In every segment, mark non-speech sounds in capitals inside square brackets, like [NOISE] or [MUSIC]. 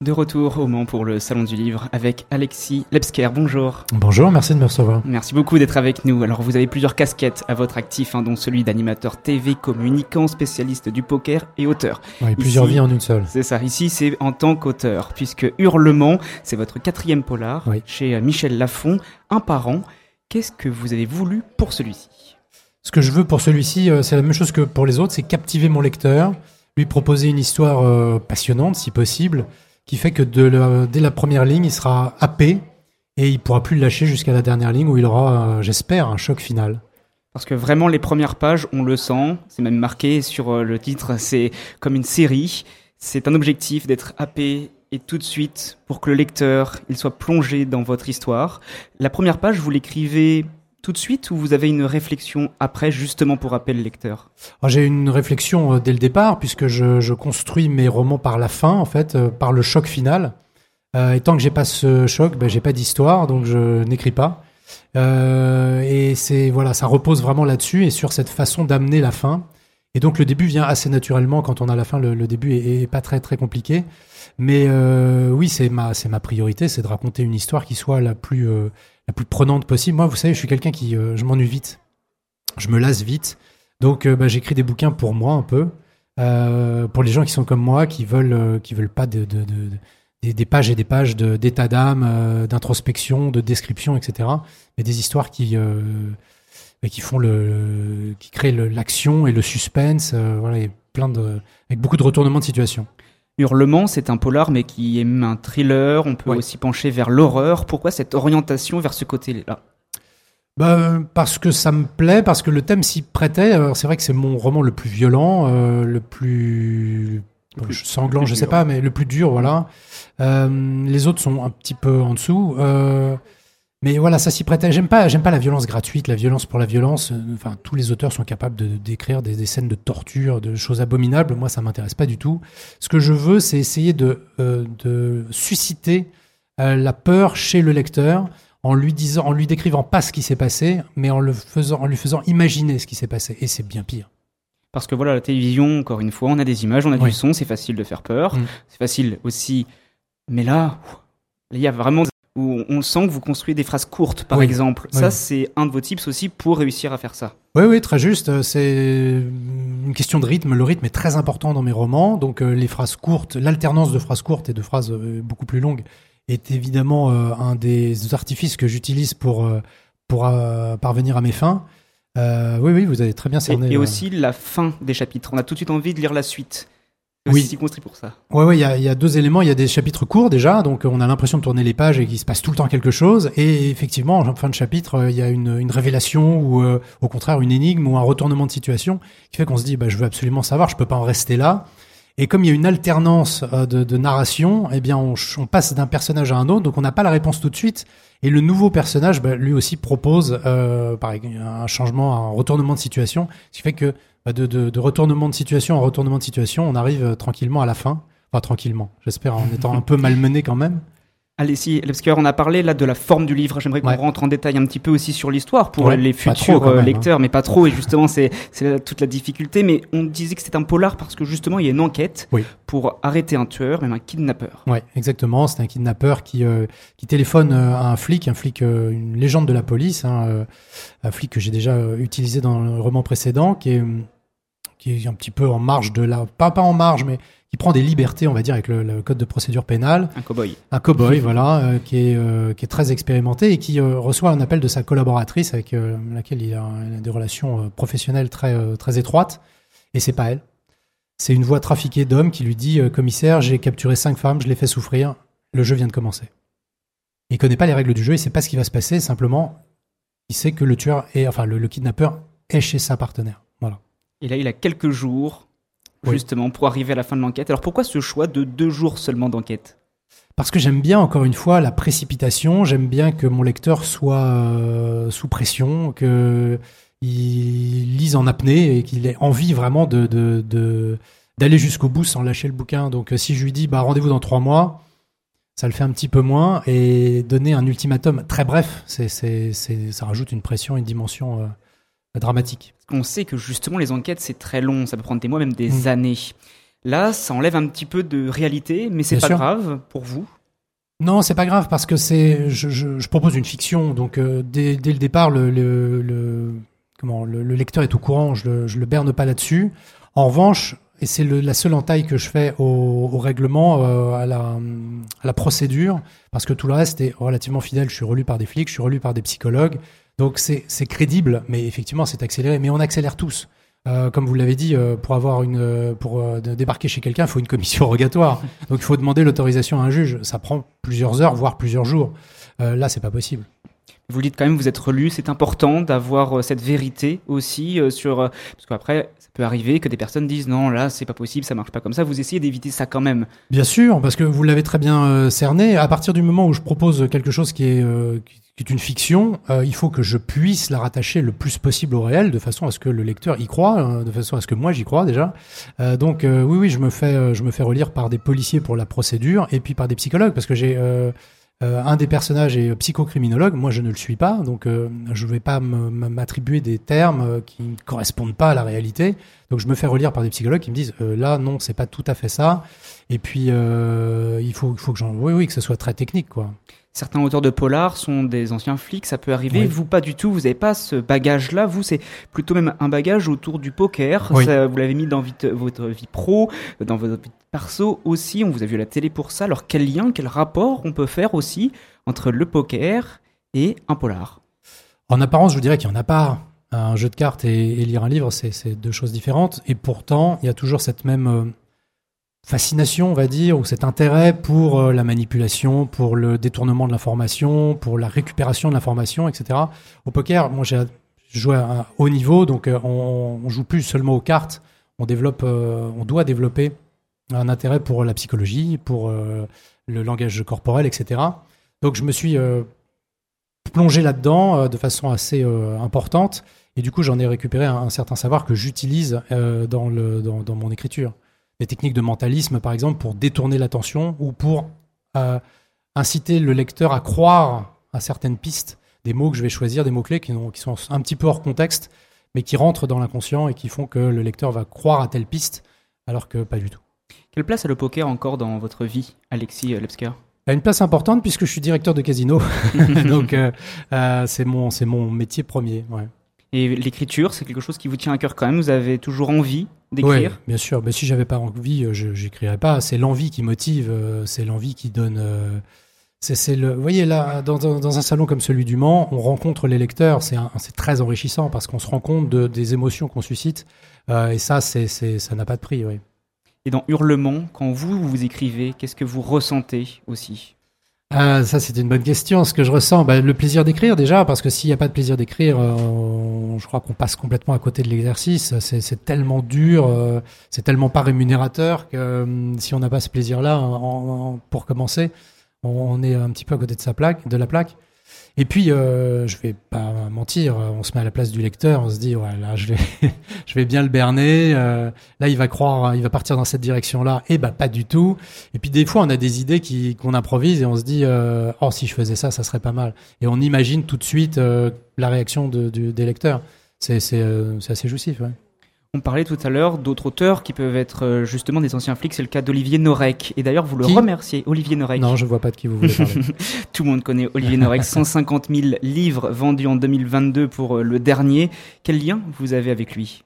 De retour au Mans pour le Salon du Livre avec Alexis Lebsker. Bonjour. Bonjour, merci de me recevoir. Merci beaucoup d'être avec nous. Alors vous avez plusieurs casquettes à votre actif, hein, dont celui d'animateur TV, communicant, spécialiste du poker et auteur. Oui, plusieurs vies en une seule. C'est ça. Ici, c'est en tant qu'auteur, puisque Hurlement, c'est votre quatrième polar chez euh, Michel Lafon, un parent. Qu'est-ce que vous avez voulu pour celui-ci? Ce que je veux pour celui-ci, euh, c'est la même chose que pour les autres, c'est captiver mon lecteur, lui proposer une histoire euh, passionnante, si possible qui fait que dès la première ligne, il sera happé et il pourra plus le lâcher jusqu'à la dernière ligne où il aura, euh, j'espère, un choc final. Parce que vraiment, les premières pages, on le sent, c'est même marqué sur euh, le titre, c'est comme une série. C'est un objectif d'être happé et tout de suite pour que le lecteur il soit plongé dans votre histoire. La première page, vous l'écrivez tout de suite ou vous avez une réflexion après justement pour rappeler le lecteur ah, J'ai une réflexion euh, dès le départ puisque je, construis mes romans par la fin en fait, euh, par le choc final. Euh, et tant que j'ai pas ce choc, ben, j'ai pas d'histoire donc je n'écris pas. et c'est voilà, ça repose vraiment là-dessus et sur cette façon d'amener la fin. Et donc le début vient assez naturellement quand on a la fin. Le, début est, pas très très compliqué, mais oui, c'est ma c'est ma priorité, c'est de raconter une histoire qui soit la plus la plus prenante possible. Moi, vous savez, je suis quelqu'un qui, euh, je m'ennuie vite, je me lasse vite. Donc, euh, bah, j'écris des bouquins pour moi un peu, euh, pour les gens qui sont comme moi, qui veulent, qui veulent pas de, des, pages et des pages d'état d'âme, d'introspection, de description, etc. Mais des histoires qui qui font le, qui créent l'action et le suspense, voilà, et plein de, avec beaucoup de retournements de situation. Hurlement, c'est un polar, mais qui aime un thriller. On peut aussi pencher vers l'horreur. Pourquoi cette orientation vers ce côté-là? Bah, parce que ça me plaît, parce que le thème s'y prêtait. C'est vrai que c'est mon roman le plus violent, euh, le plus, sanglant, je sais pas, mais le plus dur, voilà. Euh, les autres sont un petit peu en dessous. Euh, mais voilà, ça s'y prêtait. J'aime pas, j'aime pas la violence gratuite, la violence pour la violence. Enfin, tous les auteurs sont capables de décrire des, scènes de torture, de choses abominables. Moi, ça m'intéresse pas du tout. Ce que je veux, c'est essayer de, euh, de susciter euh, la peur chez le lecteur en lui disant, en lui décrivant pas ce qui s'est passé, mais en le faisant, en lui faisant imaginer ce qui s'est passé. Et c'est bien pire. Parce que voilà, la télévision, encore une fois, on a des images, on a du son, c'est facile de faire peur. Mm. C'est facile aussi. Mais là, il y a vraiment où on sent que vous construisez des phrases courtes, par exemple. Ça, c'est un de vos tips aussi pour réussir à faire ça. Oui, oui, très juste. C'est une question de rythme. Le rythme est très important dans mes romans. Donc, euh, les phrases courtes, l'alternance de phrases courtes et de phrases euh, beaucoup plus longues est évidemment euh, un des artifices que j'utilise pour, pour parvenir à mes fins. oui, oui, vous avez très bien cerné. et aussi la fin des chapitres. On a tout de suite envie de lire la suite oui. construit pour ça. Ouais, ouais, il y a, y a, deux éléments. Il y a des chapitres courts déjà, donc on a l'impression de tourner les pages et qu'il se passe tout le temps quelque chose. Et effectivement, en fin de chapitre, euh, il y a une, une révélation ou euh, au contraire une énigme ou un retournement de situation qui fait qu'on se dit, bah, je veux absolument savoir, je peux pas en rester là. Et comme il y a une alternance euh, de, de narration, eh bien, on, on passe d'un personnage à un autre, donc on n'a pas la réponse tout de suite. Et le nouveau personnage, bah, lui aussi propose, euh, pareil, un changement, un retournement de situation, ce qui fait que bah, de, retournement de situation en retournement de situation, on arrive euh, tranquillement à la fin. Enfin, tranquillement, j'espère, en étant un peu [LAUGHS] malmené quand même. Allez, si, parce qu'on a parlé là de la forme du livre. J'aimerais qu'on rentre en détail un petit peu aussi sur l'histoire pour les futurs euh, hein. lecteurs, mais pas trop. Et justement, c'est toute la difficulté. Mais on disait que c'est un polar parce que justement, il y a une enquête pour arrêter un tueur, même un kidnappeur. Oui, exactement. C'est un kidnappeur qui euh, qui téléphone à un flic, un flic, une légende de la police, hein, un flic que j'ai déjà utilisé dans le roman précédent, qui est qui est un petit peu en marge de la, pas, pas en marge, mais qui prend des libertés, on va dire, avec le, code de procédure pénale. Un cowboy. Un cowboy, [LAUGHS] voilà, euh, qui est euh, qui est très expérimenté et qui euh, reçoit un appel de sa collaboratrice avec laquelle il a, des relations professionnelles très très étroites. Et c'est pas elle. C'est une voix trafiquée d'hommes qui lui dit commissaire, j'ai capturé cinq femmes, je les fais souffrir. Le jeu vient de commencer. Il connaît pas les règles du jeu, il sait pas ce qui va se passer. Simplement, il sait que le tueur est, enfin, le, le kidnappeur est chez sa partenaire. Voilà. Et là, il a quelques jours, justement, pour arriver à la fin de l'enquête. Alors pourquoi ce choix de deux jours seulement d'enquête? Parce que j'aime bien, encore une fois, la précipitation. J'aime bien que mon lecteur soit euh, sous pression, qu'il lise en apnée et qu'il ait envie vraiment de, d'aller jusqu'au bout sans lâcher le bouquin. Donc si je lui dis bah, rendez-vous dans trois mois, ça le fait un petit peu moins. Et donner un ultimatum très bref, c'est, ça rajoute une pression, une dimension euh, dramatique on sait que justement les enquêtes c'est très long, ça peut prendre des mois, même des mm. années. Là, ça enlève un petit peu de réalité, mais c'est pas sûr. grave pour vous? Non, c'est pas grave parce que c'est, je, je, je propose une fiction, donc euh, dès, dès le départ, le, le, le- comment, le, le lecteur est au courant, je le, je le berne pas là-dessus. En revanche, et c'est la seule entaille que je fais au, règlement, euh, à, la, procédure, parce que tout le reste est relativement fidèle. Je suis relu par des flics, je suis relu par des psychologues, donc c'est crédible, mais effectivement c'est accéléré. Mais on accélère tous. Euh, comme vous l'avez dit, euh, pour avoir une, pour débarquer chez quelqu'un, il faut une commission [LAUGHS] rogatoire. Donc il faut demander l'autorisation à un juge. Ça prend plusieurs heures, voire plusieurs jours. Là, c'est pas possible. Vous dites quand même, vous êtes relu, c'est important d'avoir euh, cette vérité aussi euh, sur. euh, parce qu'après, ça peut arriver que des personnes disent non, là, c'est pas possible, ça marche pas comme ça. Vous essayez d'éviter ça quand même. Bien sûr, parce que vous l'avez très bien cerné. À partir du moment où je propose quelque chose qui est, qui est une fiction, il faut que je puisse la rattacher le plus possible au réel, de façon à ce que le lecteur y croit, euh, de façon à ce que moi j'y crois déjà. Donc oui, oui, je me fais, je me fais relire par des policiers pour la procédure et puis par des psychologues, parce que j'ai euh, un des personnages est psychocriminologue, moi je ne le suis pas, donc euh, je ne vais pas m'attribuer des termes euh, qui ne correspondent pas à la réalité. Donc je me fais relire par des psychologues qui me disent euh, là non c'est pas tout à fait ça. Et puis euh, il faut, faut que j'en, oui oui que ce soit très technique quoi. Certains auteurs de polar sont des anciens flics, ça peut arriver. Oui. Vous, pas du tout. Vous n'avez pas ce bagage-là. Vous, c'est plutôt même un bagage autour du poker. Oui. Ça, vous l'avez mis dans vite- votre vie pro, dans votre vie perso aussi. On vous a vu à la télé pour ça. Alors, quel lien, quel rapport on peut faire aussi entre le poker et un polar? En apparence, je vous dirais qu'il n'y en a pas. Un jeu de cartes et, lire un livre, c'est deux choses différentes. Et pourtant, il y a toujours cette même euh, fascination, on va dire, ou cet intérêt pour euh, la manipulation, pour le détournement de l'information, pour la récupération de l'information, etc. Au poker, moi j'ai joué à un haut niveau, donc euh, on, on joue plus seulement aux cartes. On développe, on doit développer un intérêt pour la psychologie, pour le langage corporel, etc. Donc je me suis plongé là-dedans euh, de façon assez euh, importante. Et du coup, j'en ai récupéré un, certain savoir que j'utilise euh, dans, mon écriture. Des techniques de mentalisme, par exemple, pour détourner l'attention ou pour inciter le lecteur à croire à certaines pistes, des mots que je vais choisir, des mots-clés qui, qui sont un petit peu hors contexte, mais qui rentrent dans l'inconscient et qui font que le lecteur va croire à telle piste, alors que pas du tout. Quelle place a le poker encore dans votre vie, Alexis Lepsker? A une place importante puisque je suis directeur de casino, [LAUGHS] donc euh, euh, c'est mon, c'est mon métier premier. Ouais. Et l'écriture, c'est quelque chose qui vous tient à cœur quand même? Vous avez toujours envie d'écrire? bien sûr. Mais si j'avais pas envie, euh, je j'écrirais pas. C'est l'envie qui motive, c'est l'envie qui donne. c'est le. Vous voyez là, dans, dans, dans un salon comme celui du Mans, on rencontre les lecteurs. C'est c'est très enrichissant parce qu'on se rend compte de, des émotions qu'on suscite. Euh, et ça, c'est ça n'a pas de prix. Oui. Et dans Hurlement, quand vous, vous écrivez, qu'est-ce que vous ressentez aussi? Ah, ça, c'est une bonne question. Ce que je ressens, bah, le plaisir d'écrire déjà, parce que s'il n'y a pas de plaisir d'écrire, euh, je crois qu'on passe complètement à côté de l'exercice. C'est tellement dur, euh, c'est tellement pas rémunérateur que euh, si on n'a pas ce plaisir-là, pour commencer, on, on est un petit peu à côté de sa plaque, de la plaque. Et puis, euh, je vais pas mentir, on se met à la place du lecteur, on se dit, ouais, là, je vais, [LAUGHS] je vais bien le berner. euh, là, il va croire, il va partir dans cette direction-là. Et bah, pas du tout. Et puis des fois, on a des idées qu'on improvise et on se dit, euh, oh, si je faisais ça, ça serait pas mal. Et on imagine tout de suite la réaction des lecteurs. C'est assez jouissif. Ouais. On parlait tout à l'heure d'autres auteurs qui peuvent être euh, justement des anciens flics. C'est le cas d'Olivier Norek. Et d'ailleurs, vous le Qui? remerciez, Olivier Norek. Non, je vois pas de qui vous voulez parler. [LAUGHS] Tout le monde connaît Olivier Norek. 150 000 livres vendus en 2022 pour euh, le dernier. Quel lien vous avez avec lui?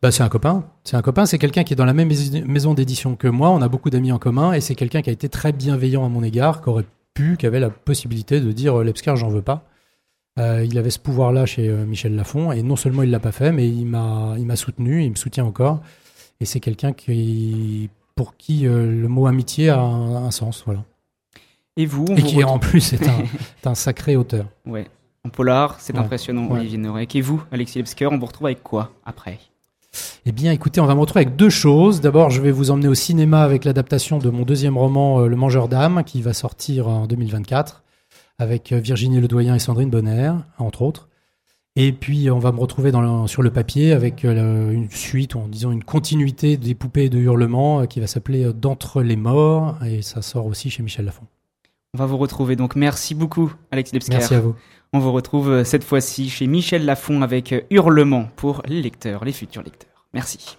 Bah, c'est un copain. C'est un copain. C'est quelqu'un qui est dans la même mais- maison d'édition que moi. On a beaucoup d'amis en commun et c'est quelqu'un qui a été très bienveillant à mon égard, qui aurait pu, qui avait la possibilité de dire euh, Lepsker, j'en veux pas. Euh, il avait ce pouvoir-là chez euh, Michel Lafon et non seulement il l'a pas fait, mais il m'a, il m'a soutenu, il me soutient encore. Et c'est quelqu'un qui, pour qui euh, le mot amitié a un, un sens, voilà. Et vous on Et vous qui en plus est un, est [LAUGHS] un sacré auteur. Ouais. En polar, c'est Ouais. impressionnant, Ouais. Olivier Norek. Et vous, Alexis Lepsker, on vous retrouve avec quoi après? Eh bien, écoutez, on va me retrouver avec deux choses. D'abord, je vais vous emmener au cinéma avec l'adaptation de mon deuxième roman, Le Mangeur d'âme, qui va sortir en 2024, avec euh, Virginie Ledoyen et Sandrine Bonner, entre autres. Et puis, on va me retrouver dans le- sur le papier avec euh, une suite, ou en disant une continuité des poupées de hurlement, euh, qui va s'appeler euh, D'entre les morts, et ça sort aussi chez Michel Lafon. On va vous retrouver. Donc, merci beaucoup, Alexis Lepsker. Merci à vous. On vous retrouve euh, cette fois-ci chez Michel Lafon avec euh, Hurlement pour les lecteurs, les futurs lecteurs. Merci.